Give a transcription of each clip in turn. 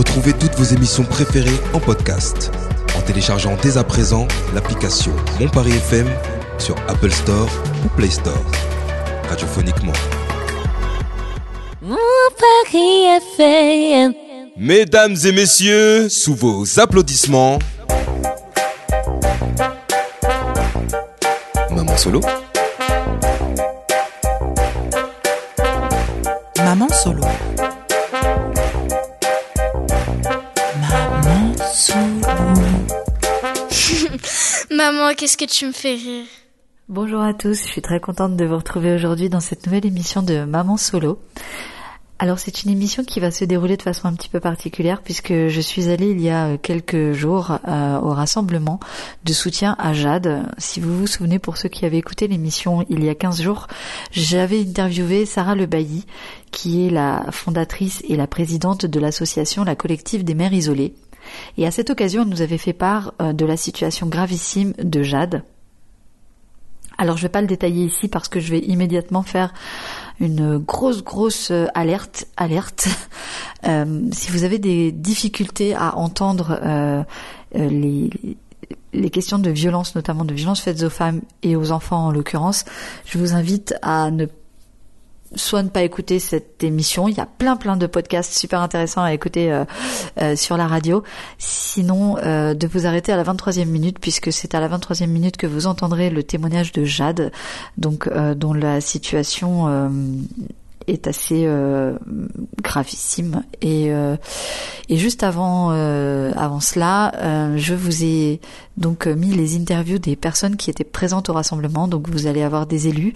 Retrouvez toutes vos émissions préférées en podcast en téléchargeant dès à présent l'application Mon Paris FM sur Apple Store ou Play Store. Radiophoniquement. Mon Paris FM. Mesdames et messieurs, sous vos applaudissements, Maman Solo. Maman solo. Qu'est-ce que tu me fais rire? Bonjour à tous, je suis très contente de vous retrouver aujourd'hui dans cette nouvelle émission de Maman Solo. Alors c'est une émission qui va se dérouler de façon un petit peu particulière puisque je suis allée il y a quelques jours euh, au rassemblement de soutien à Jade. Si vous vous souvenez pour ceux qui avaient écouté l'émission il y a 15 jours, j'avais interviewé Sarah Le Bailly qui est la fondatrice et la présidente de l'association La Collective des Mères Isolées. Et à cette occasion, elle nous avait fait part euh, de la situation gravissime de Jade. Alors je vais pas le détailler ici parce que je vais immédiatement faire une grosse grosse euh, alerte alerte. Euh, si vous avez des difficultés à entendre les les questions de violence, notamment de violence faites aux femmes et aux enfants en l'occurrence, je vous invite à ne soit ne pas écouter cette émission. Il y a plein plein de podcasts super intéressants à écouter euh, euh, sur la radio. Sinon, euh, de vous arrêter à la 23e minute puisque c'est à la 23e minute que vous entendrez le témoignage de Jade, donc dont la situation est assez euh, gravissime. Et euh, et juste avant euh, avant cela euh, je vous ai donc mis les interviews des personnes qui étaient présentes au rassemblement. Donc vous allez avoir des élus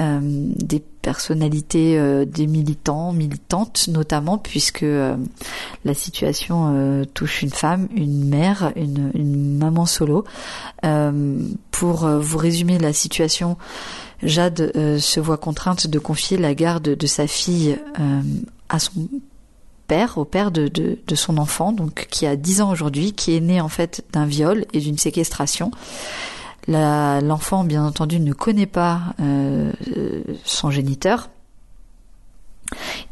euh, des personnalités euh, des militants militantes notamment puisque euh, la situation euh, touche une femme une mère une, une maman solo. Euh, pour vous résumer la situation Jade euh, se voit contrainte de confier la garde de sa fille euh, à son père, au père de, son enfant, donc qui a 10 ans aujourd'hui, qui est né en fait d'un viol et d'une séquestration. L'enfant, bien entendu, ne connaît pas euh, son géniteur.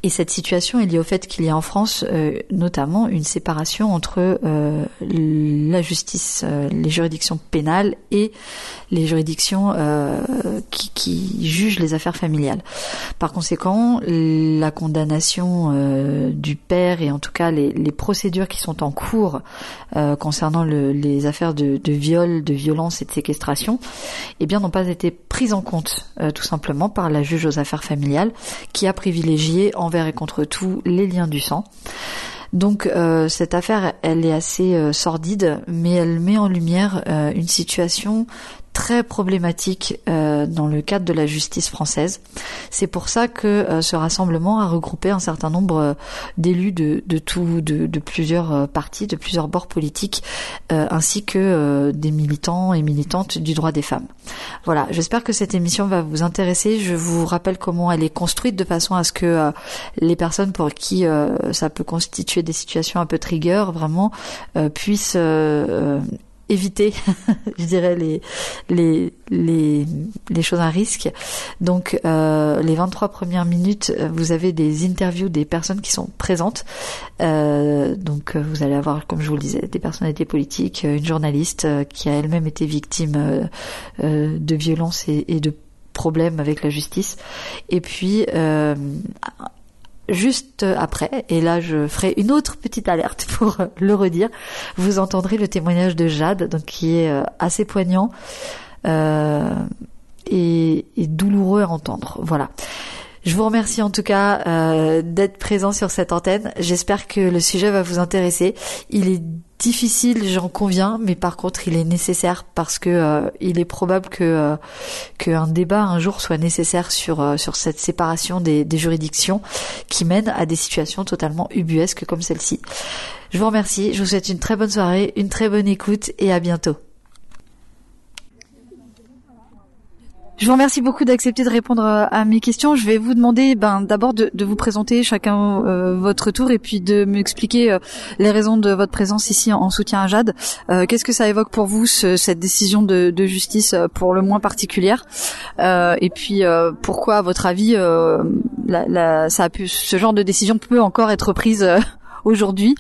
Et cette situation est liée au fait qu'il y a en France euh, notamment une séparation entre euh, la justice, euh, les juridictions pénales et les juridictions qui, jugent les affaires familiales. Par conséquent, la condamnation du père et en tout cas les, procédures qui sont en cours concernant le- les affaires de, de viol, de violence et de séquestration, eh bien n'ont pas été prises en compte tout simplement par la juge aux affaires familiales qui a privilégié envers et contre tout les liens du sang. Donc euh, cette affaire, elle est assez euh, sordide, mais elle met en lumière euh, une situation très problématique euh, dans le cadre de la justice française. C'est pour ça que euh, ce rassemblement a regroupé un certain nombre euh, d'élus de, de tout, de, de plusieurs euh, partis, de plusieurs bords politiques, euh, ainsi que des militants et militantes du droit des femmes. Voilà, j'espère que cette émission va vous intéresser. Je vous rappelle comment elle est construite de façon à ce que les personnes pour qui ça peut constituer des situations un peu trigger, vraiment, puissent éviter, je dirais, les, les, les, les choses à risque. Donc, euh, les 23 premières minutes, euh, vous avez des interviews des personnes qui sont présentes. Euh, donc, euh, vous allez avoir, comme je vous le disais, des personnalités politiques, euh, une journaliste qui a elle-même été victime de violences et, et de problèmes avec la justice. Et puis, euh, juste après, et là je ferai une autre petite alerte pour le redire, vous entendrez le témoignage de Jade, donc qui est euh, assez poignant euh, et, et douloureux à entendre. Voilà. Je vous remercie en tout cas euh, d'être présent sur cette antenne. J'espère que le sujet va vous intéresser. Il est difficile, j'en conviens, mais par contre, il est nécessaire parce que euh, il est probable que euh, qu'un débat un jour soit nécessaire sur sur cette séparation des, des juridictions qui mène à des situations totalement ubuesques comme celle-ci. Je vous remercie, je vous souhaite une très bonne soirée, une très bonne écoute et à bientôt. Je vous remercie beaucoup d'accepter de répondre euh, à mes questions. Je vais vous demander ben, d'abord de, de vous présenter chacun euh, votre tour et puis de m'expliquer euh, les raisons de votre présence ici en, en soutien à Jade. Euh, Qu'est-ce que ça évoque pour vous, ce- cette décision de, de justice euh, pour le moins particulière? Euh, Et puis pourquoi, à votre avis, la, la- ça a pu, ce genre de décision peut encore être prise aujourd'hui?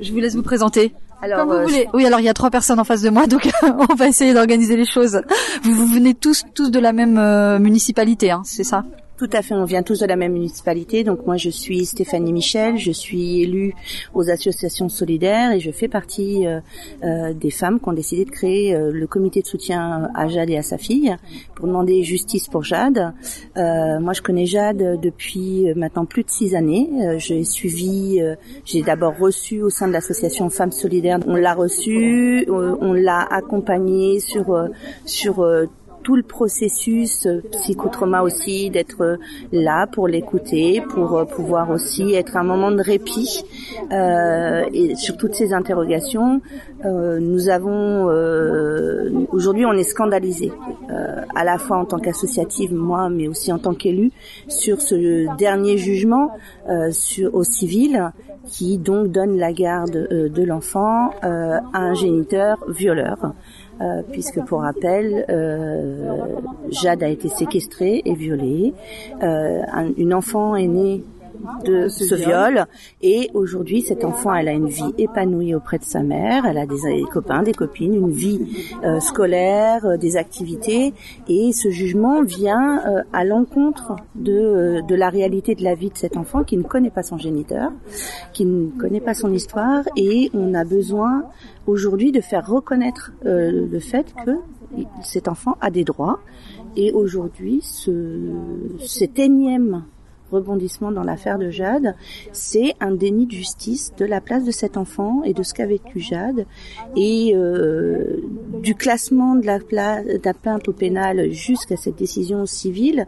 Je vous laisse vous présenter. Alors, Comme vous euh, voulez. Oui, alors il y a trois personnes en face de moi, donc on va essayer d'organiser les choses. Vous, vous venez tous tous de la même euh, municipalité, hein, c'est ça? Tout à fait, on vient tous de la même municipalité. Donc moi, je suis Stéphanie Michel, je suis élue aux associations solidaires et je fais partie euh, euh, des femmes qui ont décidé de créer euh, le comité de soutien à Jade et à sa fille pour demander justice pour Jade. Moi, je connais Jade depuis maintenant plus de six années. J'ai suivi, j'ai d'abord reçu au sein de l'association Femmes Solidaires. On l'a reçu, euh, on l'a accompagnée sur sur tout le processus euh, psychotrauma aussi, d'être euh, là pour l'écouter, pour euh, pouvoir aussi être un moment de répit euh, et sur toutes ces interrogations. euh, nous avons euh, aujourd'hui on est scandalisé à la fois en tant qu'associative moi mais aussi en tant qu'élue sur ce dernier jugement sur au civil qui donc donne la garde de l'enfant à un géniteur violeur euh, puisque pour rappel, euh, Jade a été séquestrée et violée. Euh, un- une enfant est née de ce viol. Et aujourd'hui cette enfant elle a une vie épanouie auprès de sa mère. Elle a des, copains des copines une vie euh, scolaire euh, des activités. Et ce jugement vient euh, à l'encontre de, de la réalité de la vie de cet enfant qui ne connaît pas son géniteur qui ne connaît pas son histoire. Et on a besoin aujourd'hui de faire reconnaître le fait que cet enfant a des droits. Et aujourd'hui ce, cet énième rebondissement dans l'affaire de Jade, c'est un déni de justice de la place de cet enfant et de ce qu'a vécu Jade et euh, du classement de la, plainte au pénal jusqu'à cette décision civile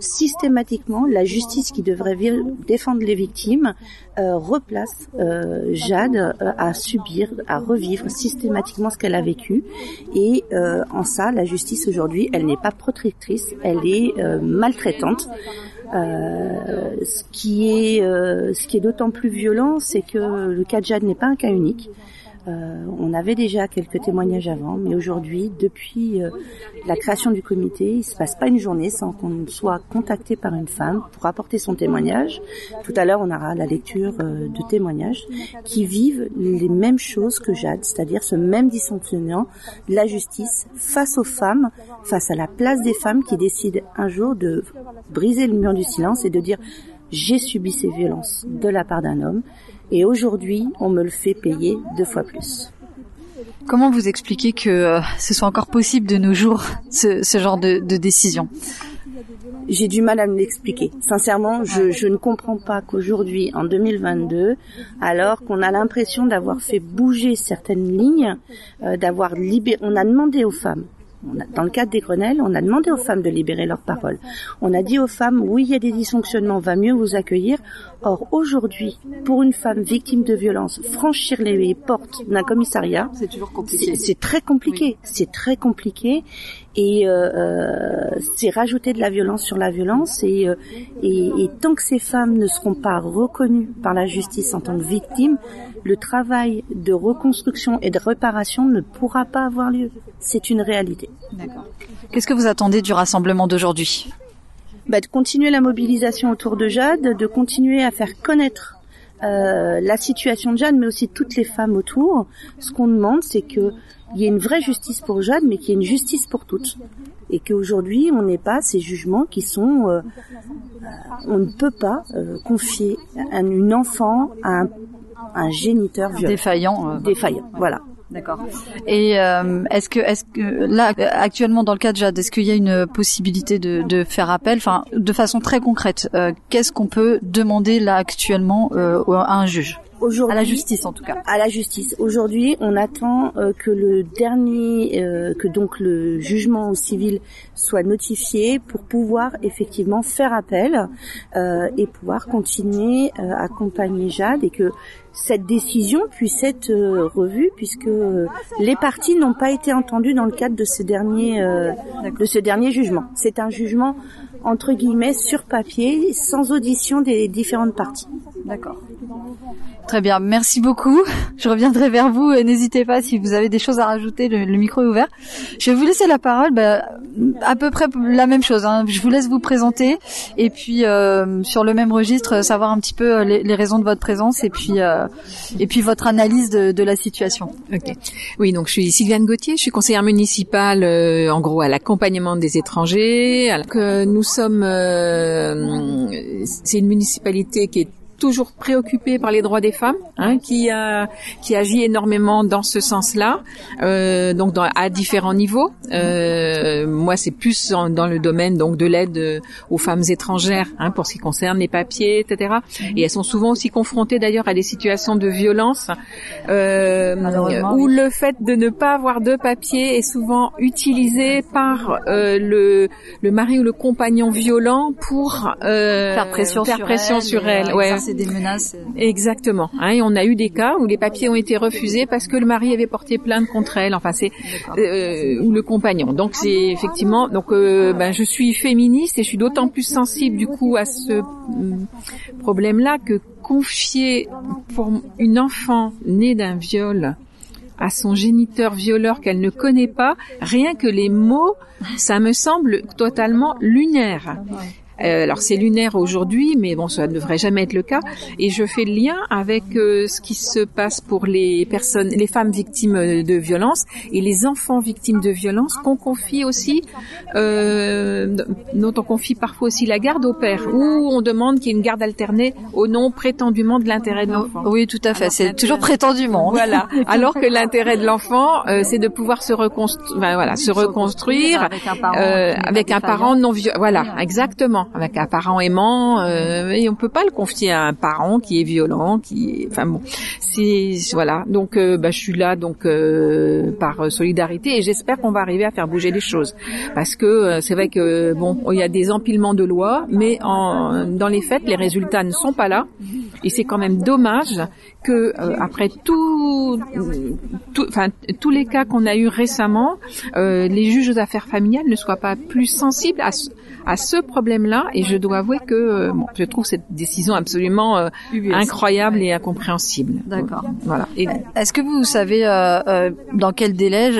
systématiquement la justice qui devrait défendre les victimes euh, replace euh, Jade euh, à subir, à revivre systématiquement ce qu'elle a vécu. Et euh, en ça, la justice aujourd'hui, elle n'est pas protectrice, elle est euh, maltraitante. Euh, ce qui est, euh, est d'autant plus violent, c'est que le cas de Jade n'est pas un cas unique. Euh, on avait déjà quelques témoignages avant, mais aujourd'hui, depuis euh, la création du comité, il se passe pas une journée sans qu'on soit contacté par une femme pour apporter son témoignage. Tout à l'heure, on aura la lecture euh, de témoignages qui vivent les mêmes choses que Jade, c'est-à-dire ce même dysfonctionnement de la justice face aux femmes, face à la place des femmes qui décident un jour de briser le mur du silence et de dire j'ai subi ces violences de la part d'un homme et aujourd'hui on me le fait payer deux fois plus. Comment vous expliquez que euh, ce soit encore possible de nos jours, ce, ce genre de, de décision? J'ai du mal à me l'expliquer. Sincèrement, je, je ne comprends pas qu'aujourd'hui, en 2022, alors qu'on a l'impression d'avoir fait bouger certaines lignes, euh, d'avoir libéré, on a demandé aux femmes. On a- dans le cadre des Grenelles, on a demandé aux femmes de libérer leur parole. On a dit aux femmes, oui, il y a des dysfonctionnements, va mieux vous accueillir. Or, aujourd'hui, pour une femme victime de violence, franchir les portes d'un commissariat, C'est toujours c'est c'est très compliqué. C'est très compliqué et euh, euh, c'est rajouter de la violence sur la violence et, euh, et, et tant que ces femmes ne seront pas reconnues par la justice en tant que victimes, le travail de reconstruction et de réparation ne pourra pas avoir lieu. C'est une réalité. D'accord. Qu'est-ce que vous attendez du rassemblement d'aujourd'hui? Bah, de continuer la mobilisation autour de Jade, de continuer à faire connaître euh, la situation de Jade, mais aussi toutes les femmes autour. Ce qu'on demande, c'est que il y ait une vraie justice pour Jade, mais qu'il y ait une justice pour toutes. Et qu'aujourd'hui, on n'ait pas ces jugements qui sont... euh, euh, on ne peut pas euh, confier un- une enfant à un, un géniteur violent. Défaillant. euh, Défaillant, voilà. D'accord. Et euh, est-ce que, est-ce que là, actuellement dans le cas de Jade, est-ce qu'il y a une possibilité de, de faire appel, enfin, de façon très concrète, euh, qu'est-ce qu'on peut demander là actuellement euh, à un juge, à Aujourd'hui, la justice en tout cas à la justice. Aujourd'hui, on attend euh, que le dernier, euh, que donc le jugement civil soit notifié pour pouvoir effectivement faire appel euh, et pouvoir continuer euh, à accompagner Jade et que cette décision puisse être euh, revue puisque les parties n'ont pas été entendues dans le cadre de ce dernier euh, de ce dernier jugement. C'est un jugement entre guillemets sur papier sans audition des différentes parties. D'accord. Très bien, merci beaucoup. Je reviendrai vers vous. N'hésitez pas si vous avez des choses à rajouter. Le, micro est ouvert. Je vais vous laisser la parole. Bah, à peu près la même chose. Hein. Je vous laisse vous présenter et puis euh, sur le même registre, savoir un petit peu les, raisons de votre présence et puis et puis votre analyse de, la situation. Oui, donc je suis Sylviane Gauthier, je suis conseillère municipale, euh, en gros à l'accompagnement des étrangers. Alors que nous sommes, euh, c'est une municipalité qui est toujours préoccupée par les droits des femmes, hein, qui a qui agit énormément dans ce sens-là, euh, donc dans, à différents niveaux. Euh, moi, c'est plus en- dans le domaine donc de l'aide euh, aux femmes étrangères, hein, pour ce qui concerne les papiers, etc. Et elles sont souvent aussi confrontées d'ailleurs à des situations de violence euh, où le fait de ne pas avoir de papiers est souvent utilisé par euh, le le mari ou le compagnon violent pour euh, faire pression faire sur pression elle, sur elle. euh. Des menaces. Exactement. Hein, et on a eu des cas où les papiers ont été refusés parce que le mari avait porté plainte contre elle. Enfin, c'est euh, ou le compagnon. Donc c'est effectivement. Donc euh, ben, je suis féministe et je suis d'autant plus sensible du coup à ce hum, problème-là que confier pour une enfant née d'un viol à son géniteur violeur qu'elle ne connaît pas, rien que les mots, ça me semble totalement lunaire. Euh, alors c'est lunaire aujourd'hui, mais bon, ça ne devrait jamais être le cas. Et je fais le lien avec euh, ce qui se passe pour les personnes, les femmes victimes euh, de violences et les enfants victimes de violences qu'on confie aussi, euh, dont on confie parfois aussi la garde au père, ou on demande qu'il y ait une garde alternée au nom prétendument de l'intérêt de l'enfant. Oui, tout à fait. C'est toujours prétendument. Voilà. Alors que l'intérêt de l'enfant, euh, c'est de pouvoir se reconstruire, voilà, se reconstruire avec un euh, parent non violent. Voilà, exactement. Avec un parent aimant, euh, et on peut pas le confier à un parent qui est violent, qui, enfin bon, c'est voilà. Donc, euh, bah, je suis là donc euh, par solidarité et j'espère qu'on va arriver à faire bouger les choses, parce que euh, c'est vrai que bon, il y a des empilements de lois, mais en, dans les faits, les résultats ne sont pas là, et c'est quand même dommage que euh, après tout, enfin tous les cas qu'on a eu récemment, les juges aux affaires familiales ne soient pas plus sensibles à à ce problème-là. Et je dois avouer que euh, bon, je trouve cette décision absolument euh, incroyable et incompréhensible. D'accord. Voilà. Et Est-ce que vous savez euh, euh, dans quel délai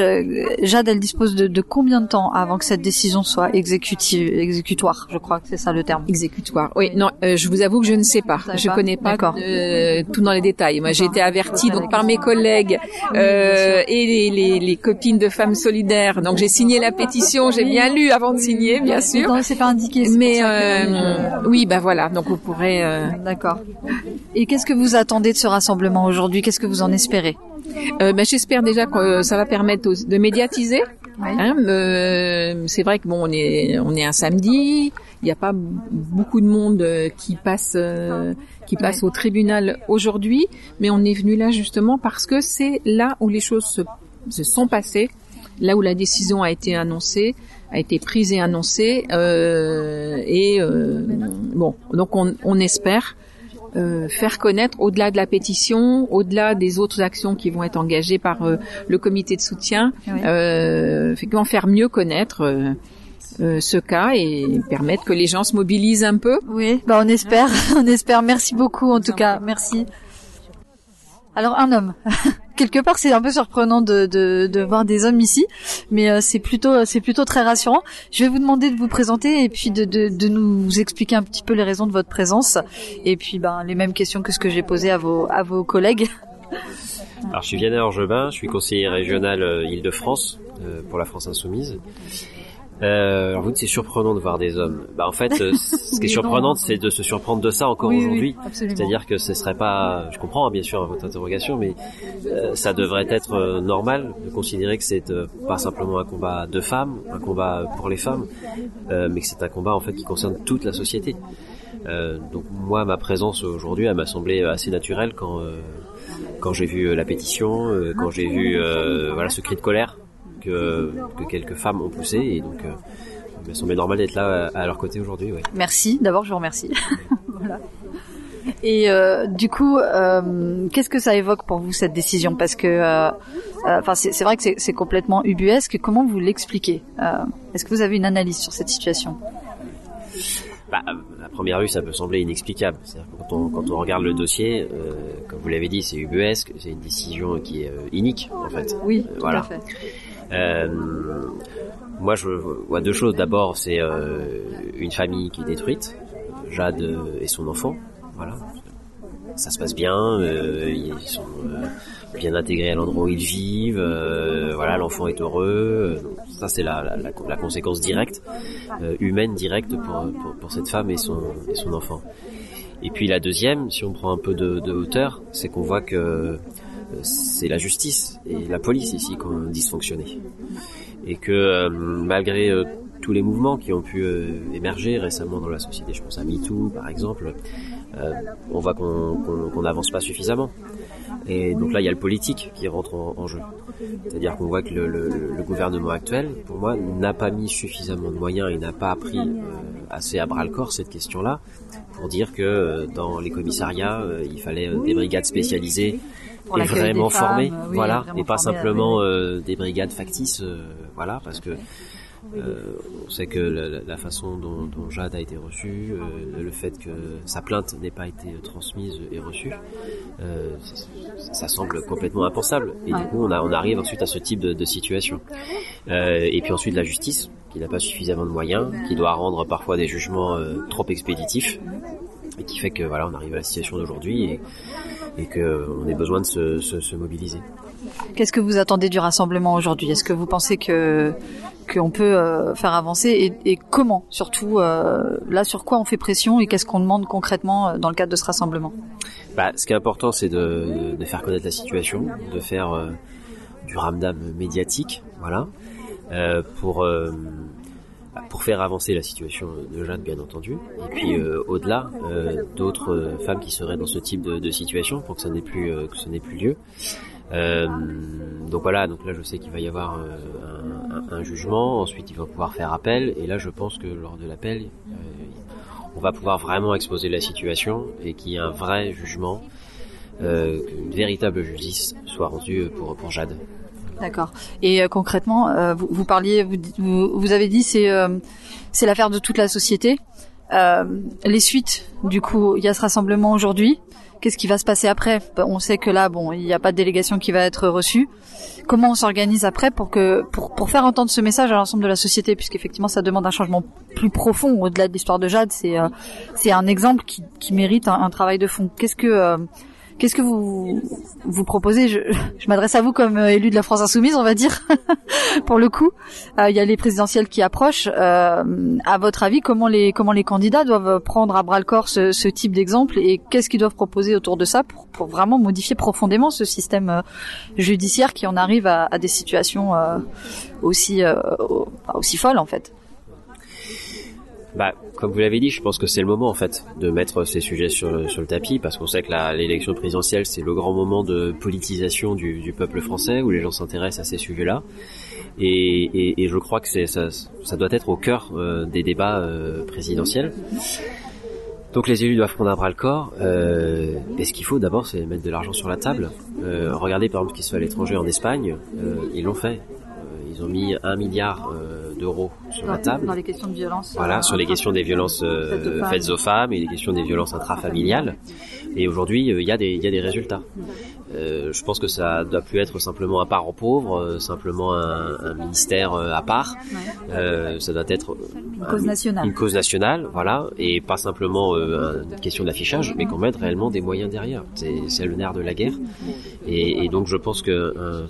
Jade elle dispose de, de combien de temps avant que cette décision soit exécutive, exécutoire Je crois que c'est ça le terme. exécutoire. Oui, non, euh, je vous avoue que je ne sais pas. Je pas connais pas euh, tout dans les détails. Moi, j'ai été avertie donc par mes collègues euh, et les, les, les copines de femmes solidaires. Donc j'ai signé la pétition, j'ai bien lu avant de signer, bien sûr. Non, pas indiqué. Mais euh, oui, bah voilà. Donc vous pourrez. euh, D'accord. Et qu'est-ce que vous attendez de ce rassemblement aujourd'hui? Qu'est-ce que vous en espérez? Euh, ben, j'espère déjà que ça va permettre de médiatiser. Oui. Hein, euh, c'est vrai que bon, on est on est un samedi, il n'y a pas beaucoup de monde qui passe euh, qui passe au tribunal aujourd'hui, mais on est venu là justement parce que c'est là où les choses se, se sont passées, là où la décision a été annoncée, a été prise et annoncée, euh, et euh, bon, donc on, on espère euh, faire connaître au-delà de la pétition, au-delà des autres actions qui vont être engagées par le comité de soutien, Oui. euh, effectivement faire mieux connaître euh, ce cas et permettre que les gens se mobilisent un peu. Oui, bah on espère, on espère. Merci beaucoup en tout cas, merci. Alors un homme. Quelque part, c'est un peu surprenant de, de, de voir des hommes ici, mais euh, c'est plutôt c'est plutôt très rassurant. Je vais vous demander de vous présenter et puis de, de, de nous expliquer un petit peu les raisons de votre présence et puis ben les mêmes questions que ce que j'ai posées à vos à vos collègues. Alors, je suis Vianney Orgebin, je suis conseiller régional euh, Île-de-France euh, pour la France Insoumise. Euh, vous dites c'est surprenant de voir des hommes. Bah en fait, euh, ce qui est surprenant, c'est de se surprendre de ça encore Oui, aujourd'hui. C'est-à-dire que ce serait pas, je comprends hein, bien sûr votre interrogation, mais euh, ça devrait être euh, normal de considérer que c'est pas simplement un combat de femmes, un combat pour les femmes, mais que c'est un combat en fait qui concerne toute la société. Donc moi, ma présence aujourd'hui, elle m'a semblé assez naturelle quand quand j'ai vu la pétition, quand j'ai vu voilà ce cri de colère que, que quelques femmes ont poussé, et donc euh, il m'a semblé normal d'être là à, leur côté aujourd'hui. Ouais. Merci. D'abord, je vous remercie. voilà. Et euh, du coup, euh, qu'est-ce que ça évoque pour vous cette décision? Parce que, euh, euh, enfin, c'est vrai que c'est- complètement ubuesque. Comment vous l'expliquez? Euh, Est-ce que vous avez une analyse sur cette situation? Bah, à première vue, ça peut sembler inexplicable. Quand on, quand on regarde le dossier, euh, comme vous l'avez dit, c'est ubuesque, c'est une décision qui est euh, inique, en fait. Oui, Euh, tout voilà. à fait. Euh, moi, je vois deux choses. D'abord, c'est euh, une famille qui est détruite, Jade et son enfant. Voilà. Ça se passe bien, euh, ils sont bien intégrés à l'endroit où ils vivent. voilà, l'enfant est heureux. Ça, c'est la, conséquence directe, humaine directe pour, cette femme et son, enfant. Et puis la deuxième, si on prend un peu de, hauteur, c'est qu'on voit que c'est la justice et la police ici qui ont dysfonctionné. Et que euh, malgré euh, tous les mouvements qui ont pu euh, émerger récemment dans la société, je pense à MeToo par exemple, on voit qu'on n'avance pas suffisamment. Et donc là, il y a le politique qui rentre en, jeu. C'est-à-dire qu'on voit que le, gouvernement actuel, pour moi, n'a pas mis suffisamment de moyens et n'a pas pris assez à bras le corps cette question-là pour dire que dans les commissariats, il fallait des brigades spécialisées Pour et vraiment des femmes, formées, oui, voilà, vraiment et pas simplement euh, des brigades factices, euh, voilà, parce que euh, on sait que la, la- façon dont, dont Jade a été reçue, euh, le fait que sa plainte n'ait pas été transmise et reçue, euh, ça, ça semble complètement impensable. Et du coup, on, a, on arrive ensuite à ce type de, de situation. Euh, et puis ensuite la justice, qui n'a pas suffisamment de moyens, qui doit rendre parfois des jugements euh, trop expéditifs, et qui fait que voilà, on arrive à la situation d'aujourd'hui et, et que on ait besoin de se, se, se mobiliser. Qu'est-ce que vous attendez du rassemblement aujourd'hui? Est-ce que vous pensez que qu'on peut euh, faire avancer et, et comment surtout euh, là sur quoi on fait pression et qu'est-ce qu'on demande concrètement euh, dans le cadre de ce rassemblement? Bah, ce qui est important, c'est de, de faire connaître la situation, de faire euh, du ramdam médiatique, voilà, euh, pour euh, pour faire avancer la situation de Jeanne, bien entendu, et puis euh, au-delà, euh, d'autres femmes qui seraient dans ce type de, de situation, pour que ça n'ait plus euh, que ce n'ait plus lieu. Euh, donc voilà, donc là je sais qu'il va y avoir euh, un, un- jugement, ensuite il va pouvoir faire appel, et là je pense que lors de l'appel, on va pouvoir vraiment exposer la situation et qu'il y ait un vrai jugement, qu'une véritable justice soit rendue pour, pour Jade. D'accord. Et euh, concrètement, euh, vous, vous parliez, vous, vous, avez dit c'est euh, c'est l'affaire de toute la société. Euh, les suites, du coup, il y a ce rassemblement aujourd'hui. Qu'est-ce qui va se passer après? Bah, On sait que là, bon, il n'y a pas de délégation qui va être reçue. Comment on s'organise après pour que pour pour faire entendre ce message à l'ensemble de la société, puisqu'effectivement, ça demande un changement plus profond au-delà de l'histoire de Jade. C'est euh, c'est un exemple qui qui mérite un, un travail de fond. Qu'est-ce que euh, Qu'est-ce que vous vous proposez? Je, je m'adresse à vous comme euh, élu de la France insoumise, on va dire. Pour le coup, Euh, il y a les présidentielles qui approchent. Euh, à votre avis, comment les comment les candidats doivent prendre à bras le corps ce, ce type d'exemple et qu'est-ce qu'ils doivent proposer autour de ça pour, pour vraiment modifier profondément ce système euh, judiciaire qui en arrive à, à des situations aussi aussi folles en fait? Bah, comme vous l'avez dit, je pense que c'est le moment en fait de mettre ces sujets sur le, tapis parce qu'on sait que l'élection présidentielle c'est le grand moment de politisation du, peuple français où les gens s'intéressent à ces sujets-là et, je crois que ça, doit être au cœur euh, des débats euh, présidentiels. Donc les élus doivent prendre à bras le corps. Euh, et ce qu'il faut d'abord, c'est mettre de l'argent sur la table. Euh, regardez par exemple ce qui se fait à l'étranger en Espagne. Ils l'ont fait. Euh, ils ont mis un milliard euh, d'euros sur la table. Dans les questions de violence. Voilà, euh, sur les questions des violences euh, Faites aux femmes. et les questions des violences intrafamiliales. Et aujourd'hui, euh, il y a des il y a des résultats. Euh, je pense que ça doit plus être simplement un parent pauvre, euh, simplement un, un ministère euh, à part. Euh, ça doit être Une cause nationale. une cause nationale, voilà, et pas simplement euh, une question d'affichage, mais qu'on mette réellement des moyens derrière. C'est le nerf de la guerre. Et, et donc je pense que un,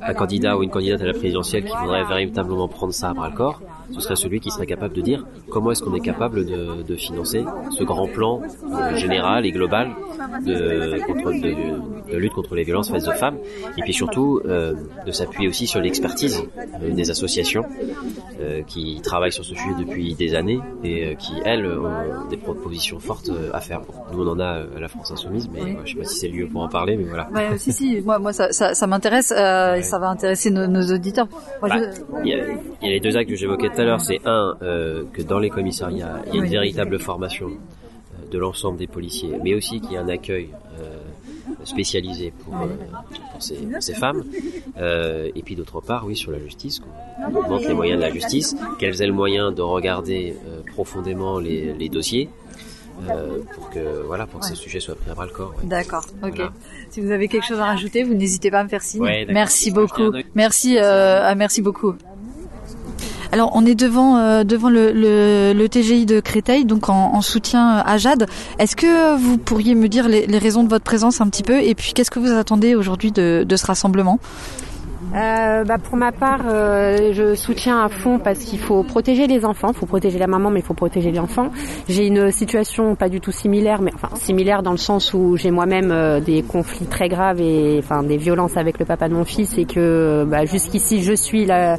un candidat ou une candidate à la présidentielle qui voudrait véritablement prendre ça à bras le corps, ce serait celui qui serait capable de dire comment est-ce qu'on est capable de, de financer ce grand plan général et global de, contre, de, de lutte contre les violences faites aux femmes, et puis surtout euh, de s'appuyer aussi sur l'expertise euh, des associations euh, qui travaillent sur ce sujet depuis des années et euh, qui elles ont des propositions fortes euh, à faire. Bon, nous on en a euh, à la France Insoumise, mais euh, je sais pas si c'est le lieu pour en parler, mais voilà. Ouais, si, si, moi, moi ça, ça, ça m'intéresse euh, et ça va intéresser nos, nos auditeurs. Bah, je- Il y, a, il y a les deux actes que j'évoquais tout à l'heure. C'est un, euh, que dans les commissariats, il y a une véritable formation euh, de l'ensemble des policiers, mais aussi qu'il y ait un accueil euh, spécialisé pour, euh, pour ces, femmes. Euh, et puis d'autre part, oui, sur la justice, qu'on augmente les moyens de la justice, qu'elles aient le moyen de regarder euh, profondément les, les dossiers. Euh, pour que voilà pour que ces sujets soient pris à bras le corps. ouais. D'accord. Ok. Voilà. Si vous avez quelque chose à rajouter, vous n'hésitez pas à me faire signe. Ouais, merci beaucoup. Merci. Euh, ah, merci beaucoup. Alors on est devant euh, devant le, TGI de Créteil, donc en, en soutien à Jade. Est-ce que vous pourriez me dire les, raisons de votre présence un petit peu et puis qu'est-ce que vous attendez aujourd'hui de ce rassemblement? Euh, bah, pour ma part, euh, je soutiens à fond parce qu'il faut protéger les enfants, il faut protéger la maman, mais il faut protéger l'enfant. J'ai une situation pas du tout similaire, mais enfin similaire dans le sens où j'ai moi-même euh, des conflits très graves et enfin des violences avec le papa de mon fils et que bah, jusqu'ici je suis la,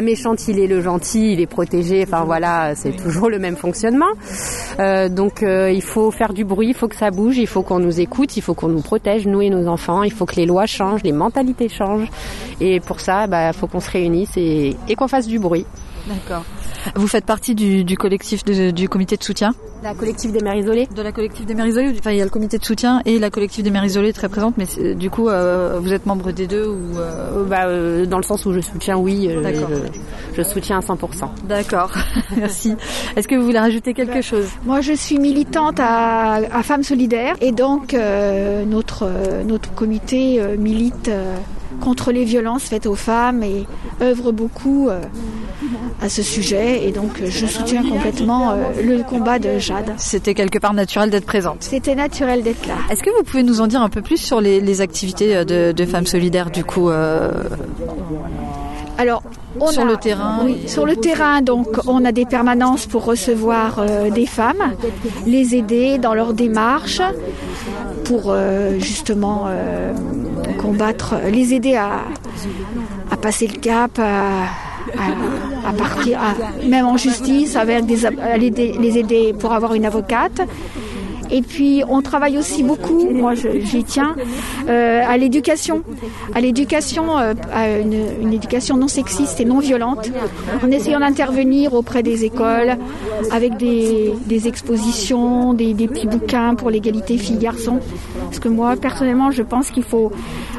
méchante, il est le gentil, il est protégé. Enfin voilà, c'est toujours le même fonctionnement. Euh, donc euh, il faut faire du bruit, il faut que ça bouge, il faut qu'on nous écoute, il faut qu'on nous protège, nous et nos enfants. Il faut que les lois changent, les mentalités changent. Pour ça, bah, faut qu'on se réunisse et, et qu'on fasse du bruit. D'accord. Vous faites partie du, du collectif de- du comité de soutien La collectif des mères isolées De la collectif des mères isolées Enfin, il y a le comité de soutien et la collectif des mères isolées très présente, mais du coup, euh, vous êtes membre des deux ou euh, Euh, bah, euh, Dans le sens où je soutiens, oui, euh, D'accord. je, je soutiens à 100%. D'accord. Merci. Est-ce que vous voulez rajouter quelque chose? Moi, je suis militante à, à Femmes Solidaires et donc euh, notre, euh, notre comité euh, milite euh, contre les violences faites aux femmes et œuvre beaucoup euh, à ce sujet et donc euh, je soutiens complètement euh, le combat de Jade. C'était quelque part naturel d'être présente. C'était naturel d'être là. Est-ce que vous pouvez nous en dire un peu plus sur les, les activités de, de femmes solidaires du coup Alors, on Sur a- le terrain Oui, et- sur le terrain, donc, on a des permanences pour recevoir euh, des femmes, les aider dans leur démarche, pour euh, justement euh, combattre, les aider à, à passer le cap, à, à- à partir, même en justice, avec des, les aider pour avoir une avocate. Et puis on travaille aussi beaucoup, moi j'y tiens, euh, à l'éducation, à l'éducation, euh, à une, éducation non sexiste et non violente, en essayant d'intervenir auprès des écoles avec des, des expositions, des, petits bouquins pour l'égalité filles-garçons. Parce que moi personnellement je pense qu'il faut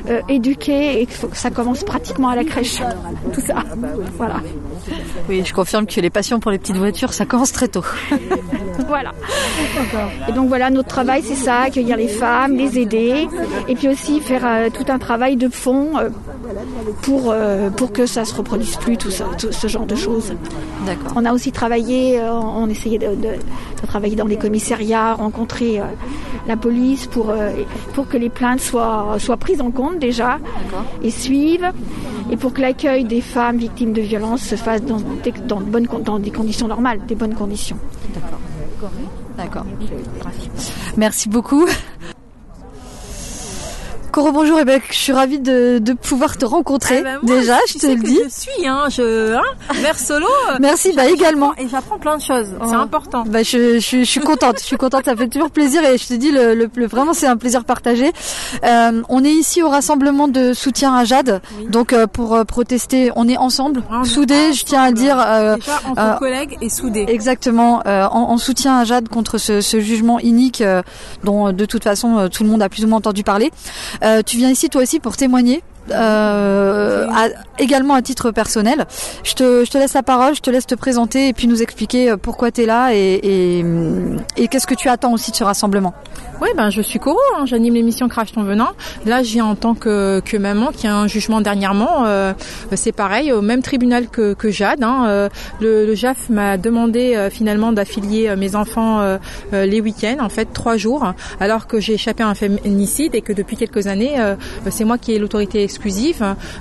euh, éduquer et que ça commence pratiquement à la crèche, tout ça. Voilà. Oui, je confirme que les passions pour les petites voitures, ça commence très tôt. Voilà. Et donc voilà, notre travail, c'est ça, accueillir les femmes, les aider, et puis aussi faire euh, tout un travail de fond euh, pour, euh, pour que ça se reproduise plus, tout, ça, tout ce genre de choses. D'accord. On a aussi travaillé, on essayait de, de- de travailler dans les commissariats, rencontrer la police pour, pour que les plaintes soient, soient prises en compte déjà et suivent, et pour que l'accueil des femmes victimes de violences se fasse dans, des- dans, de bonnes, con- dans des conditions normales, des bonnes conditions. D'accord. Merci beaucoup. Coro, bonjour, et ben, je suis ravie de, de pouvoir te rencontrer. Bah moi, Déjà, tu je te le dis. Je suis, hein, je, hein, mère solo. euh, Merci, bah également. Et j'apprends plein de choses. C'est Oh. important. Bah, je, je, suis- je suis contente, je suis contente, ça fait toujours plaisir et je te dis, le, le, le- vraiment c'est un plaisir partagé. Euh, on est ici au rassemblement de soutien à Jade, donc euh, pour euh, protester, on est ensemble, soudés, je tiens à le dire. euh, Déjà entre collègues et soudés. Exactement, euh, en, en soutien à Jade contre ce, ce jugement inique euh, dont de toute façon tout le monde a plus ou moins entendu parler. Euh, tu viens ici toi aussi pour témoigner. Euh, à- également à titre personnel. Je te, je te laisse la parole, je te laisse te présenter et puis nous expliquer euh, pourquoi tu es là et, et, et qu'est-ce que tu attends aussi de ce rassemblement. Oui, ben je suis Coro, hein, j'anime l'émission Crash ton venant. Là, viens en tant que, que maman qui a un jugement dernièrement. Euh, c'est pareil, au même tribunal que, que Jade. hein. Euh, le, le JAF m'a demandé euh, finalement d'affilier euh, mes enfants euh, les week-ends, en fait trois jours, alors que j'ai échappé à un féminicide et que depuis quelques années, c'est moi qui ai l'autorité exclusive.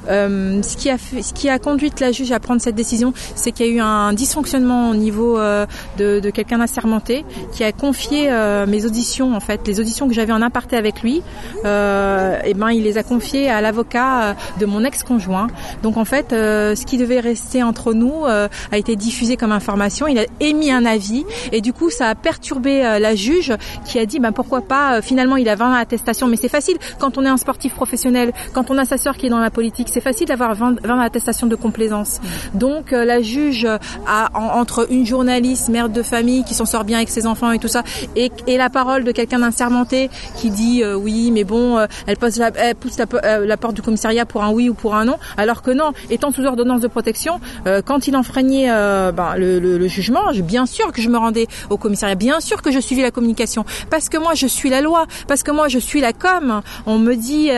Euh, ce qui a conduit la juge à prendre cette décision, c'est qu'il y a eu un dysfonctionnement au niveau euh, de, quelqu'un assermenté qui a confié euh, mes auditions en fait, les auditions que j'avais en aparté avec lui, et ben il les a confiées à l'avocat de mon ex-conjoint. Donc en fait, ce qui devait rester entre nous a été diffusé comme information. Il a émis un avis et du coup ça a perturbé la juge qui a dit ben pourquoi pas. finalement il a 20 attestations, mais c'est facile quand on est un sportif professionnel, quand on a sa sœur qui est dans la politique. C'est facile d'avoir 20, 20 attestations de complaisance. Donc euh, la juge a en- entre une journaliste, mère de famille qui s'en sort bien avec ses enfants et tout ça, et, la parole de quelqu'un d'insermenté qui dit euh, oui, mais bon, euh, elle, pousse la, po- la porte du commissariat pour un oui ou pour un non, alors que non, étant sous ordonnance de protection, quand il enfreignait ben, le, jugement, bien sûr que je me rendais au commissariat, bien sûr que je suivais la communication, parce que moi je suis la loi, parce que moi je suis la com. On me dit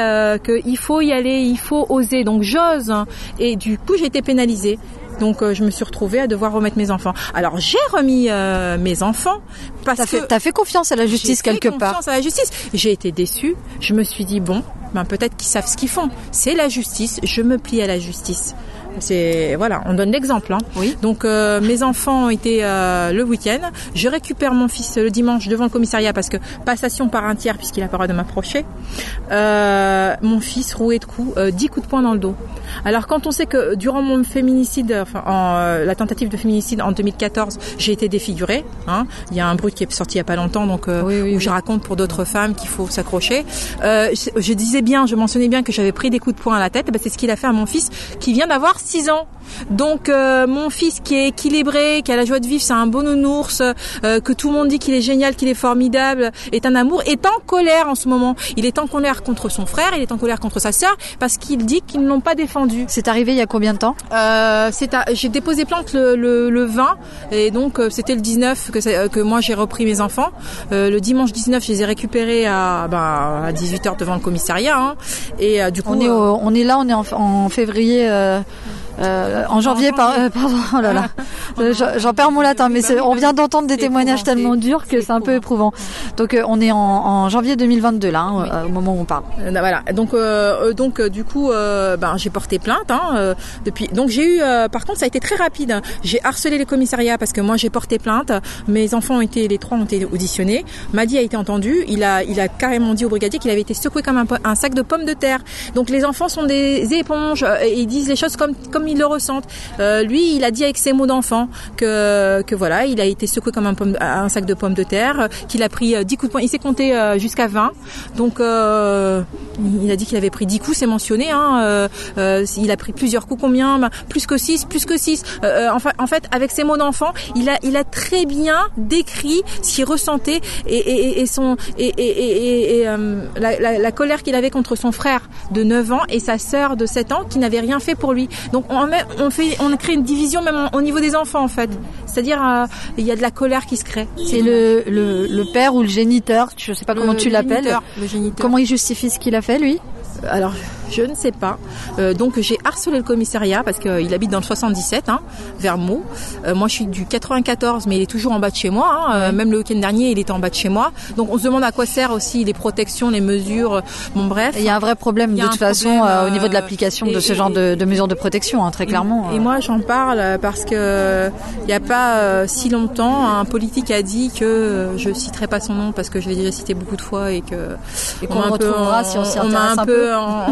qu'il faut y aller, il faut oser, donc j'ose, et du coup j'ai été pénalisée. Donc euh, je me suis retrouvée à devoir remettre mes enfants. Alors j'ai remis euh, mes enfants parce T'as que fait, t'as fait confiance à la justice j'ai fait quelque part. confiance à la justice. J'ai été déçue. Je me suis dit bon, ben peut-être qu'ils savent ce qu'ils font. C'est la justice. Je me plie à la justice. C'est voilà, on donne l'exemple. Hein. Oui. Donc euh, mes enfants ont été euh, le week-end. Je récupère mon fils le dimanche devant le commissariat parce que passation par un tiers puisqu'il a pas le droit de m'approcher. Euh, mon fils roué de coups, euh, 10 coups de poing dans le dos. Alors quand on sait que durant mon féminicide, enfin en, euh, la tentative de féminicide en 2014, j'ai été défigurée. Hein. Il y a un bruit qui est sorti il y a pas longtemps, donc euh, où je raconte pour d'autres femmes qu'il faut s'accrocher. Euh, je, je disais bien, je mentionnais bien que j'avais pris des coups de poing à la tête. Eh ben, c'est ce qu'il a fait à mon fils qui vient d'avoir 6 ans. Donc euh, mon fils qui est équilibré, qui a la joie de vivre, c'est un bon nounours, euh, que tout le monde dit qu'il est génial, qu'il est formidable, est un amour, est en colère en ce moment. Il est en colère contre son frère, il est en colère contre sa sœur parce qu'il dit qu'ils ne l'ont pas défendu. C'est arrivé il y a combien de temps? Euh, J'ai déposé plainte le, le, le 20 et donc euh, c'était le 19 que, euh, que moi j'ai repris mes enfants. Euh, le dimanche 19, je les ai récupérés à, ben, à 18h devant le commissariat. hein. et euh, du coup, On est, au- on est là, on est en, en février. Euh, en janvier, par- euh, pardon, oh là là, Euh, j'en perds mon latin, mais on vient d'entendre des témoignages tellement durs que c'est un peu éprouvant. Donc euh, on est en, en janvier 2022 là, hein, au moment où on parle. Voilà. Donc, donc du coup, ben, j'ai porté plainte. Hein, depuis. Donc j'ai eu. par contre, ça a été très rapide. J'ai harcelé les commissariats parce que moi j'ai porté plainte. Mes enfants ont été, les trois ont été auditionnés. Madi a été entendu. Il a, il a carrément dit au brigadier qu'il avait été secoué comme un, sac de pommes de terre. Donc les enfants sont des éponges et ils disent les choses comme comme ils le ressentent. Euh, lui, il a dit avec ses mots d'enfant que que voilà, il a été secoué comme un, sac de pommes de terre, euh, qu'il a pris euh, 10 coups de poing. Il s'est compté euh, jusqu'à 20. Donc euh, il a dit qu'il avait pris 10 coups, c'est mentionné. Hein, euh, euh, il a pris plusieurs coups, combien? Ben, Plus que 6, plus que 6. Euh, euh, enfin, en fait, avec ses mots d'enfant, il a, il a très bien décrit ce qu'il ressentait et, son et, et, euh, la colère qu'il avait contre son frère de 9 ans et sa sœur de 7 ans qui n'avait rien fait pour lui. Donc on, on fait, on crée une division même au niveau des enfants en fait. C'est-à-dire euh, il y a de la colère qui se crée. C'est le, le, le père ou le géniteur, je sais pas comment tu l'appelles. géniteur, le géniteur. Comment il justifie ce qu'il a fait lui? Alors, je ne sais pas. Euh, donc, j'ai harcelé le commissariat parce qu'il habite dans le 77, hein, vers Meaux. Euh, moi, je suis du 94, mais il est toujours en bas de chez moi. hein. Euh, même le week-end dernier, il était en bas de chez moi. Donc, on se demande à quoi sert aussi les protections, les mesures. Bon, bref. Il y a un vrai problème de toute façon euh, au niveau de euh, l'application de ce genre de, de mesures de protection, hein, très clairement. Et moi, j'en parle parce que il n'y a pas euh, si longtemps, un politique a dit que euh, je citerai pas son nom parce que je l'ai déjà cité beaucoup de fois et que Et on qu'on peu retrouvera en- si on s'y intéresse un un peu peu. en-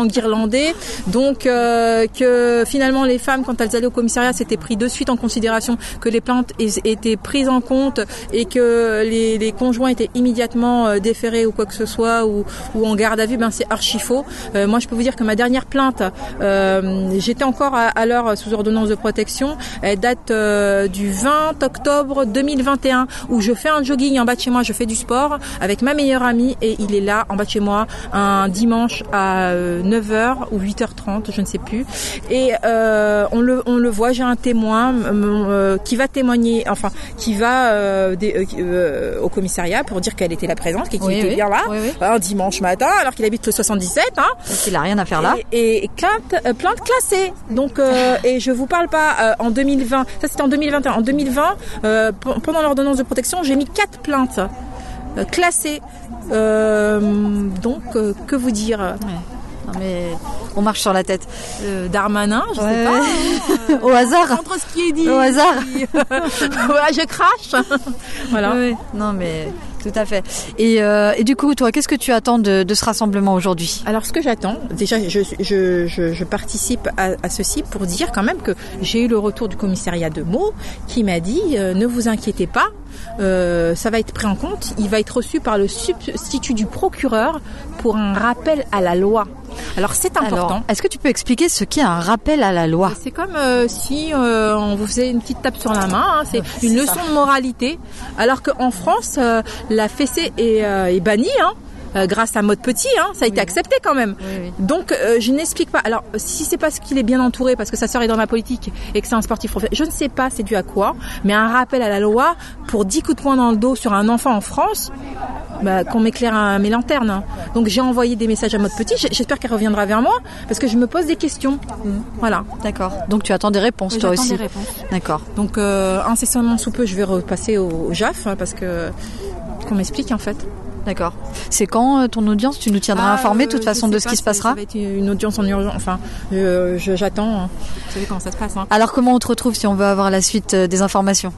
Donc euh, que finalement les femmes, quand elles allaient au commissariat, c'était pris de suite en considération que les plaintes étaient prises en compte et que les, conjoints étaient immédiatement euh, déférés ou quoi que ce soit ou, en garde à vue. Ben c'est archi faux. Euh, moi, je peux vous dire que ma dernière plainte, j'étais encore à, l'heure sous ordonnance de protection. Elle date du 20 octobre 2021 où je fais un jogging en bas de chez moi, je fais du sport avec ma meilleure amie et il est là en bas de chez moi un dimanche à euh, 9h ou 8h30, je ne sais plus. Et euh, on le on le voit, j'ai un témoin euh, qui va témoigner, enfin qui va euh, des- au commissariat pour dire qu'elle était là présente, Oui, était oui. bien là, Oui, un dimanche matin alors qu'il habite le 77. Hein. Il a rien à faire là. Et, et plainte, plainte classée. Donc, et je vous parle pas en 2020. Ça c'était en 2021. En 2020, euh, p- pendant l'ordonnance de protection, j'ai mis quatre plaintes classées. Euh, donc, euh, que vous dire? Non, mais on marche sur la tête. Euh, Darmanin, je Ouais, sais pas. ouais. Au hasard. Entre ce qui est dit. Au hasard. voilà, je crache. voilà. Non mais tout à fait. Et, euh, et du coup, toi, qu'est-ce que tu attends de, de ce rassemblement aujourd'hui? Alors ce que j'attends, déjà je, je, je, je participe à, à ceci pour dire quand même que j'ai eu le retour du commissariat de Meaux qui m'a dit euh, ne vous inquiétez pas, euh, ça va être pris en compte, il va être reçu par le substitut du procureur pour un rappel à la loi. Alors c'est important. Est-ce que tu peux expliquer ce qu'est un rappel à la loi? C'est comme euh, si euh, on vous faisait une petite tape sur la main. hein, c'est une leçon de moralité. Alors qu'en France, euh, la fessée est, est bannie. Hein. Euh, grâce à Mode Petit, hein, ça a été accepté quand même. Donc euh, je n'explique pas. Alors si c'est parce qu'il est bien entouré, parce que sa sœur est dans la politique et que c'est un sportif professionnel, je ne sais pas c'est dû à quoi, mais un rappel à la loi pour 10 coups de poing dans le dos sur un enfant en France, bah, qu'on m'éclaire mes lanternes. hein. Donc j'ai envoyé des messages à Mode Petit, j'espère qu'elle reviendra vers moi, parce que je me pose des questions. Voilà. D'accord. Donc tu attends des réponses toi aussi. des réponses. D'accord. Donc euh, incessamment sous peu, je vais repasser au, au JAF hein, parce que qu'on m'explique en fait. D'accord. C'est quand euh, ton audience? Tu nous tiendras Ah, informé de toute façon de ce pas, qui se passera Ça va être une audience en urgence. Enfin, euh, je- j'attends. hein. Vous savez comment ça se passe. Hein. Alors comment on te retrouve si on veut avoir la suite euh, des informations?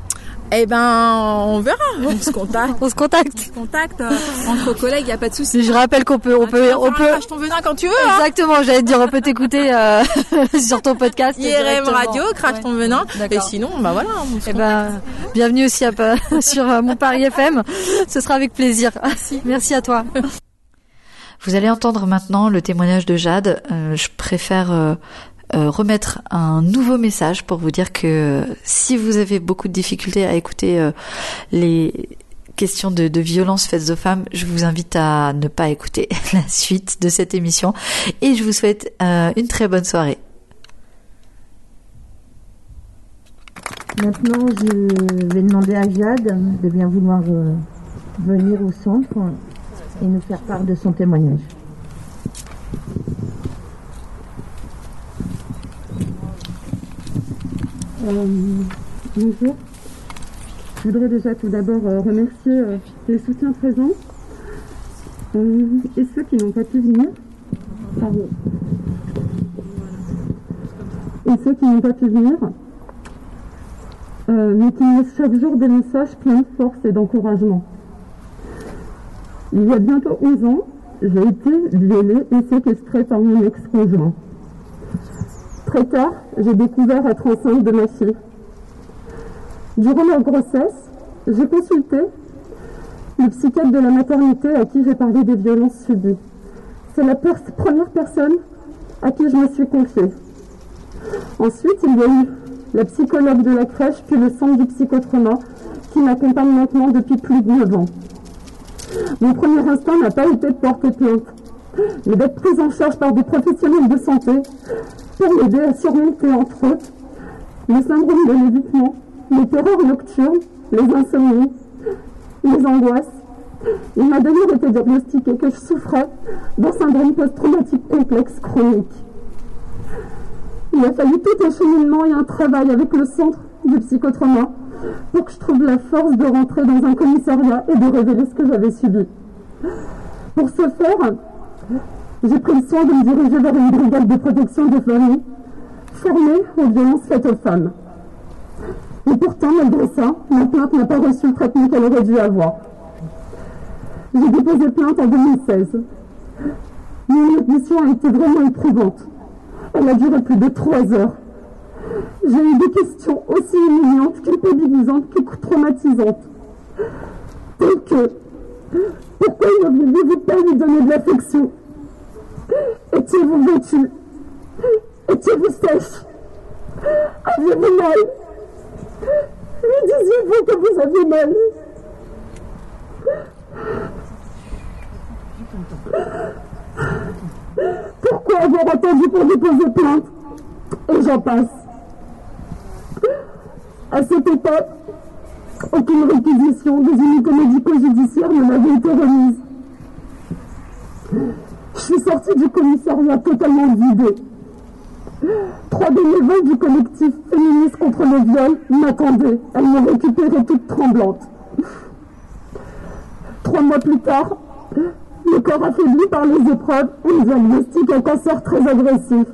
Eh ben, on verra. On se contacte. on se contacte. On se contacte euh, entre collègues, il y a pas de souci. Je rappelle qu'on peut, on peut, on peut. Je ton venin quand tu veux. hein. Exactement, j'allais te dire, on peut t'écouter euh, sur ton podcast. IRM. Radio, crache ton venin. Et sinon, bah voilà. on se Eh ben, bienvenue aussi à, sur euh, mon Paris FM. Ce sera avec plaisir. Merci. à toi. Vous allez entendre maintenant le témoignage de Jade. Euh, je préfère euh, remettre un nouveau message pour vous dire que euh, si vous avez beaucoup de difficultés à écouter euh, les questions de, violence faites aux femmes, je vous invite à ne pas écouter la suite de cette émission et je vous souhaite une très bonne soirée. Maintenant, je vais demander à Jade de bien vouloir venir au centre et nous faire part de son témoignage. Euh, bonjour. Je voudrais déjà tout d'abord euh, remercier euh, les soutiens présents et ceux qui n'ont pas pu venir. Pardon. Et ceux qui n'ont pas pu venir, mais qui laissent chaque jour des messages pleins de force et d'encouragement. Il y a bientôt 11 ans, j'ai été violée et séquestrée par mon ex-conjoint. Très tard, j'ai découvert être enceinte de ma fille. Durant ma grossesse, j'ai consulté le psychiatre de la maternité à qui j'ai parlé des violences subies. C'est la première personne à qui je me suis confiée. Ensuite, il y a eu la psychologue de la crèche, puis le centre du psychotrauma, qui m'accompagne maintenant depuis plus de 9 ans. Mon premier instinct n'a pas été de porter plainte, mais d'être prise en charge par des professionnels de santé pour m'aider à surmonter, entre autres, le syndrome de l'évitement, les terreurs nocturnes, les insomnies, les angoisses. Il m'a d'ailleurs été diagnostiqué que je souffrais d'un syndrome post-traumatique complexe chronique. Il a fallu tout un cheminement et un travail avec le centre du psychotrauma pour que je trouve la force de rentrer dans un commissariat et de révéler ce que j'avais subi. Pour ce faire, j'ai pris le soin de me diriger vers une brigade de protection des familles formée aux violences faites aux femmes. Et pourtant, malgré ça, ma plainte n'a pas reçu le traitement qu'elle aurait dû avoir. J'ai déposé plainte en 2016. Mais l'audition a été vraiment éprouvante. Elle a duré plus de trois heures. J'ai eu des questions aussi humiliantes, culpabilisantes que traumatisantes. Telles que pourquoi ne vouliez-vous pas lui donner de l'affection? Étiez-vous vêtu? Étiez-vous sèche? Aviez-vous mal? Lui disiez-vous que vous aviez mal? Pourquoi avoir attendu pour déposer plainte? Et j'en passe. À cette époque, aucune réquisition des unités médico-judiciaires ne m'avait été remise. Sortie du commissariat totalement vidée. Trois bénévoles du collectif féministe contre le viol m'attendaient. Elles m'ont récupérée toute tremblante. Trois mois plus tard, le corps affaibli par les épreuves, on diagnostique un cancer très agressif.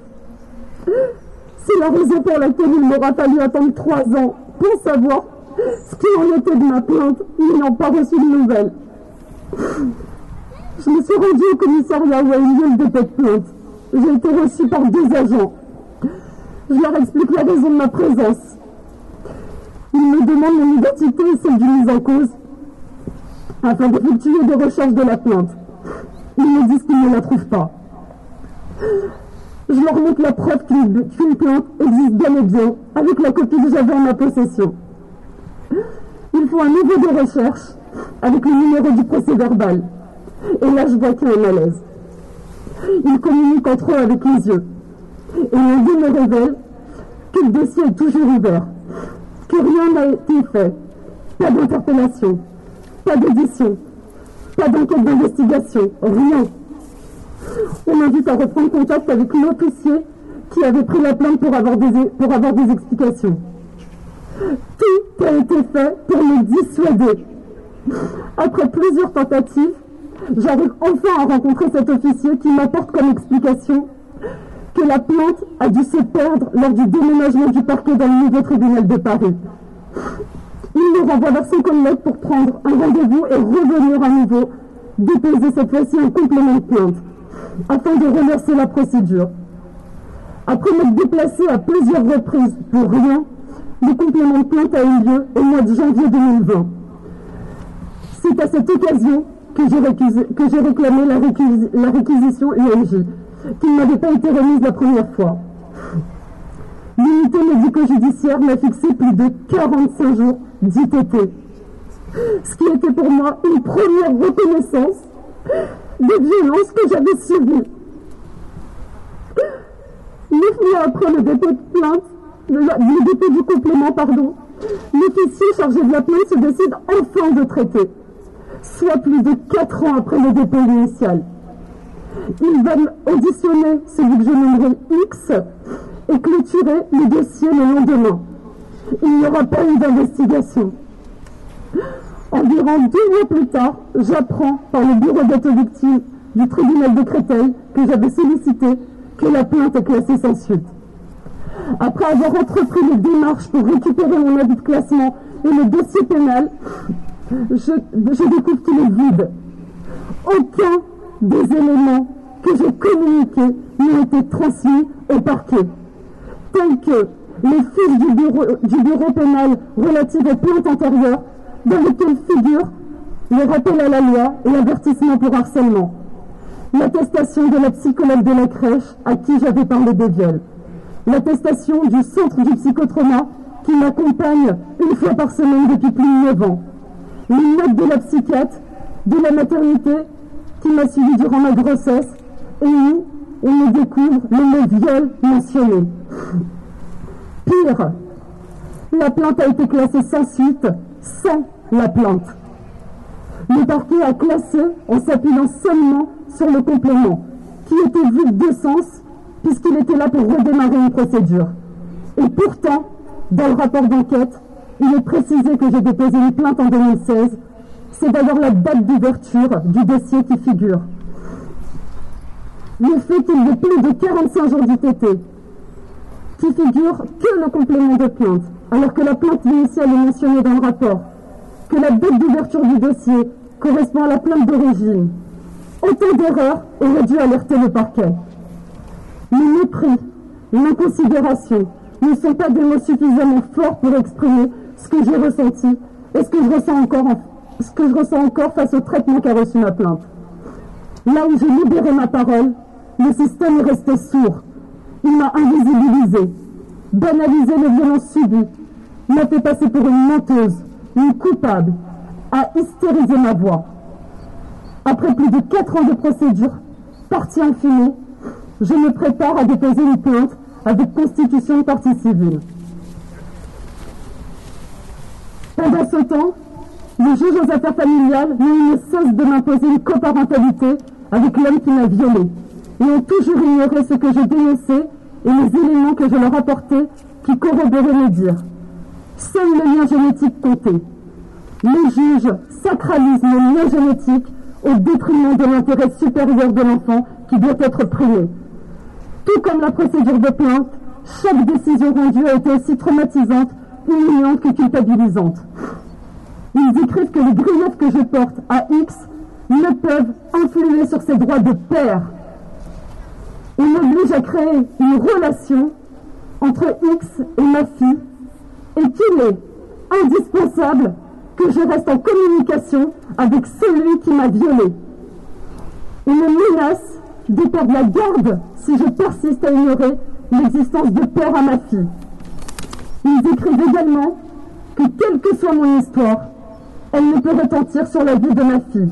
C'est la raison pour laquelle il m'aura fallu attendre trois ans pour savoir ce qui en était de ma plainte, n'ayant pas reçu de nouvelles. Je me suis rendue au commissariat où a eu lieu le dépôt de plainte. J'ai été reçue par deux agents. Je leur explique la raison de ma présence. Ils me demandent mon identité et celle du mise en cause afin d'effectuer des recherches de la plainte. Ils me disent qu'ils ne la trouvent pas. Je leur montre la preuve qu'une plante existe bien et bien, avec la copie que j'avais en ma possession. Il faut un niveau de recherche avec le numéro du procès verbal. Et là, je vois qu'il un malaise. Ils communiquent entre eux avec les yeux. Et l'un me révèle que le dossier est toujours ouvert, que rien n'a été fait, pas d'interpellation, pas d'audition, pas d'enquête d'investigation, rien. On m'invite à reprendre contact avec l'officier qui avait pris la plainte pour avoir des, pour avoir des explications. Tout a été fait pour me dissuader. Après plusieurs tentatives, j'arrive enfin à rencontrer cet officier qui m'apporte comme explication que la plante a dû se perdre lors du déménagement du parquet dans le nouveau tribunal de Paris. Il me renvoie vers son collègue pour prendre un rendez-vous et revenir à nouveau déposer cette fois-ci un complément de plainte afin de relancer la procédure. Après m'être déplacé à plusieurs reprises pour rien, le complément de plainte a eu lieu au mois de janvier 2020. C'est à cette occasion que j'ai réclamé la, réquisition UMJ, qui ne m'avait pas été remise la première fois. L'unité médico-judiciaire m'a fixé plus de 45 jours d'ITT, ce qui était pour moi une première reconnaissance des violences que j'avais subies. Neuf mois après le dépôt de plainte, le, dépôt du complément, pardon, l'officier chargé de la plainte se décide enfin de traiter, soit plus de quatre ans après le dépôt initial. Il va auditionner celui que je nommerai X et clôturer le dossier le lendemain. Il n'y aura pas eu d'investigation. Environ deux mois plus tard, j'apprends par le bureau d'aide victime du tribunal de Créteil que j'avais sollicité que la plainte est classée sans suite. Après avoir entrepris les démarches pour récupérer mon avis de classement et le dossier pénal, je, découvre qu'il est vide. Aucun des éléments que j'ai communiqués n'a été transmis au parquet, tels que les fiches du bureau, pénal relatives aux plaintes antérieures, dans lesquelles figurent les rappels à la loi et l'avertissement pour harcèlement, l'attestation de la psychologue de la crèche à qui j'avais parlé des viols, l'attestation du centre du psychotrauma qui m'accompagne une fois par semaine depuis plus de 9 ans, les notes de la psychiatre de la maternité qui m'a suivi durant ma grossesse et où on me découvre le mot viol mentionné. Pire, la plainte a été classée sans suite, sans la plainte. Le parquet a classé en s'appuyant seulement sur le complément, qui était vu de sens puisqu'il était là pour redémarrer une procédure. Et pourtant, dans le rapport d'enquête, il est précisé que j'ai déposé une plainte en 2016. C'est d'ailleurs la date d'ouverture du dossier qui figure. Le fait qu'il y ait plus de 45 jours d'ITT, qui figure que le complément de plainte, alors que la plainte initiale est mentionnée dans le rapport, que la date d'ouverture du dossier correspond à la plainte d'origine. Autant d'erreurs auraient dû alerter le parquet. Le mépris, l'inconsidération ne sont pas des mots suffisamment forts pour exprimer ce que j'ai ressenti et ce que je ressens encore, face au traitement qu'a reçu ma plainte. Là où j'ai libéré ma parole, le système est resté sourd. Il m'a invisibilisé, banalisé les violences subies, m'a fait passer pour une menteuse, une coupable, a hystérisé ma voix. Après plus de quatre ans de procédure, partie infinie, je me prépare à déposer une plainte avec constitution de partie civile. Pendant ce temps, le juge aux affaires familiales n'a eu cesse de m'imposer une coparentalité avec l'homme qui m'a violée et ont toujours ignoré ce que j'ai dénoncé et les éléments que je leur apportais qui corroboraient mes dires. Seul le lien génétique comptait. Les juges sacralisent le lien génétique au détriment de l'intérêt supérieur de l'enfant qui doit être primé. Tout comme la procédure de plainte, chaque décision rendue a été aussi traumatisante, humiliante que culpabilisante. Ils écrivent que les griefs que je porte à X ne peuvent influer sur ses droits de père. Ils m'obligent à créer une relation entre X et ma fille et qu'il est indispensable que je reste en communication avec celui qui m'a violée. Une menace de perdre la garde si je persiste à ignorer l'existence de père à ma fille. Ils écrivent également que quelle que soit mon histoire, elle ne peut retentir sur la vie de ma fille,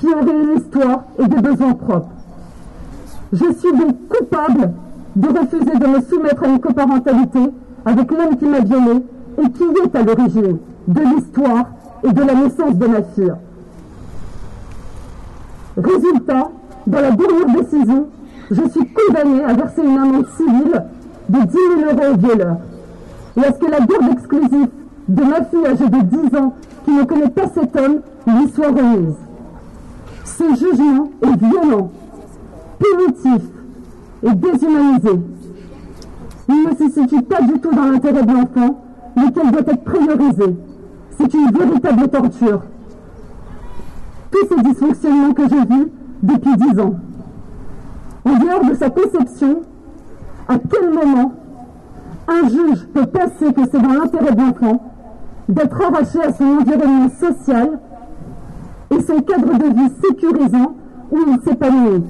qui aurait une histoire et des besoins propres. Je suis donc coupable de refuser de me soumettre à une coparentalité avec l'homme qui m'a violée et qui est à l'origine de l'histoire et de la naissance de ma fille. Résultat, dans la dernière décision, je suis condamnée à verser une amende civile de 10 000 euros au violeur. Et à ce que la garde exclusive de ma fille âgée de 10 ans qui ne connaît pas cet homme lui soit remise? Ce jugement est violent, punitif et déshumanisé. Il ne se situe pas du tout dans l'intérêt de l'enfant, lequel doit être priorisé. C'est une véritable torture. Tous ces dysfonctionnements que j'ai vus depuis dix ans. En dehors de sa conception, à quel moment un juge peut penser que c'est dans l'intérêt de l'enfant d'être arraché à son environnement social et son cadre de vie sécurisant où il s'épanouit,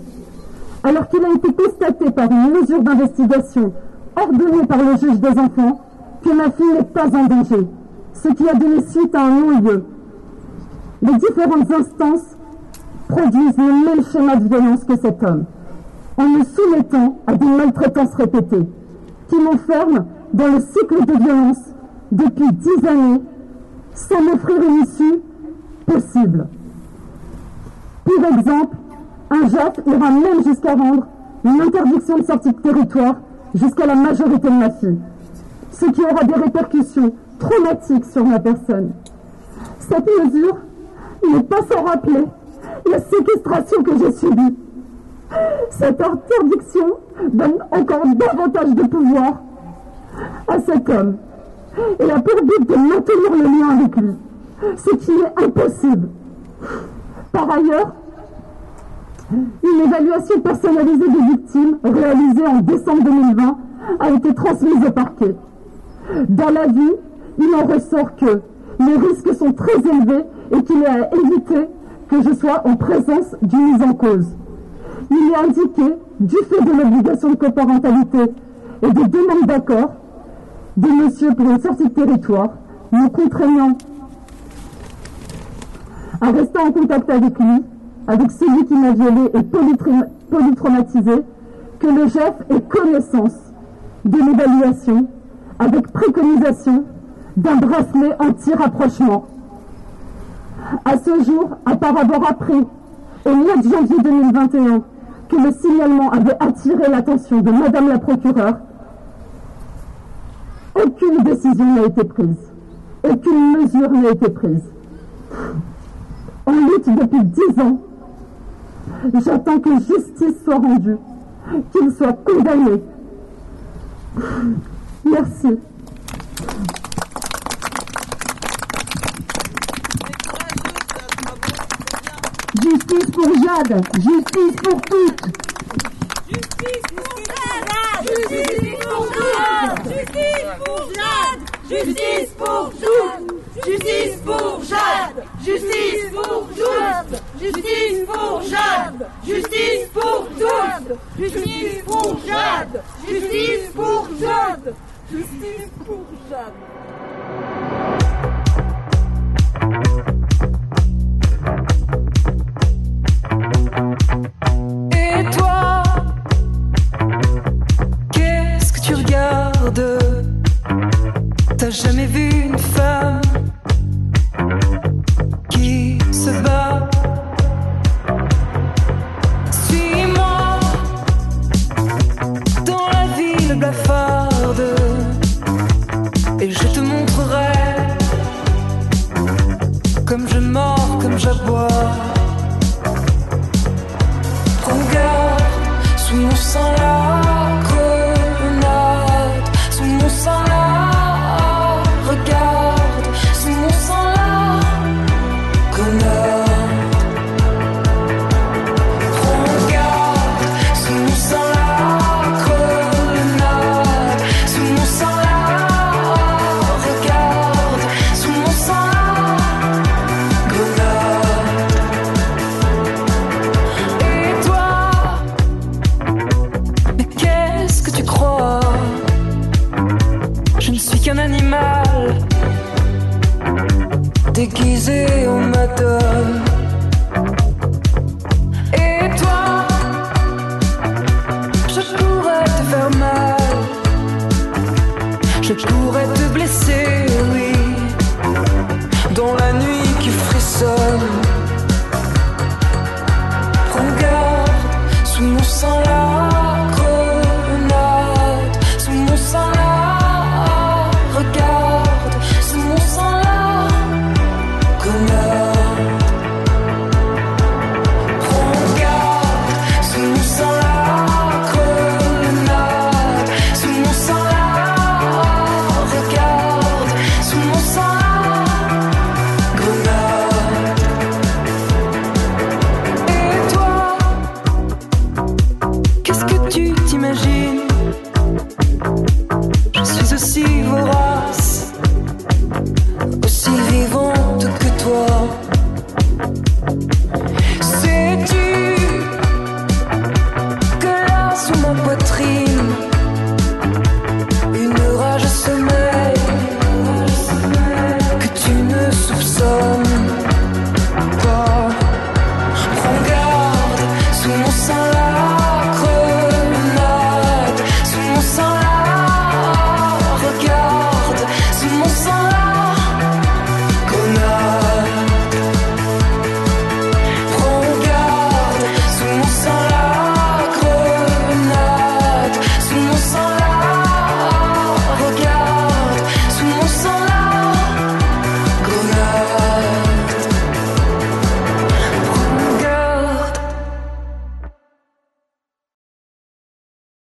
alors qu'il a été constaté par une mesure d'investigation ordonnée par le juge des enfants que ma fille n'est pas en danger, ce qui a donné suite à un non-lieu. Les différentes instances produisent le même schéma de violence que cet homme, en me soumettant à des maltraitances répétées, qui m'enferment dans le cycle de violence depuis dix années, sans m'offrir une issue possible. Pour exemple, un JAF ira même jusqu'à rendre une interdiction de sortie de territoire jusqu'à la majorité de ma fille, ce qui aura des répercussions traumatiques sur ma personne. Cette mesure n'est pas sans rappeler la séquestration que j'ai subie. Cette interdiction donne encore davantage de pouvoir à cet homme et a pour but de maintenir le lien avec lui, ce qui est impossible. Par ailleurs, une évaluation personnalisée des victimes réalisée en décembre 2020 a été transmise au parquet. Dans la vie, il en ressort que les risques sont très élevés et qu'il est à éviter que je sois en présence d'une mise en cause. Il est indiqué, du fait de l'obligation de coparentalité et des demandes d'accord, des messieurs pour une sortie de territoire, me contraignant à rester en contact avec lui, avec celui qui m'a violé et polytraumatisé, que le chef ait connaissance de l'évaluation avec préconisation d'un bracelet anti-rapprochement. À ce jour, à part avoir appris au mois de janvier 2021 le signalement avait attiré l'attention de Madame la procureure, aucune décision n'a été prise. Aucune mesure n'a été prise. En lutte depuis dix ans, j'attends que justice soit rendue, qu'il soit condamné. Merci. Justice pour Jade, justice pour toutes. Justice pour Jade, justice pour Jade, justice pour Jade, justice pour toutes, justice pour Jade, justice pour toutes, justice pour Jade, justice pour toutes, justice pour Jade, justice pour Jade, justice pour Jade. T'as jamais vu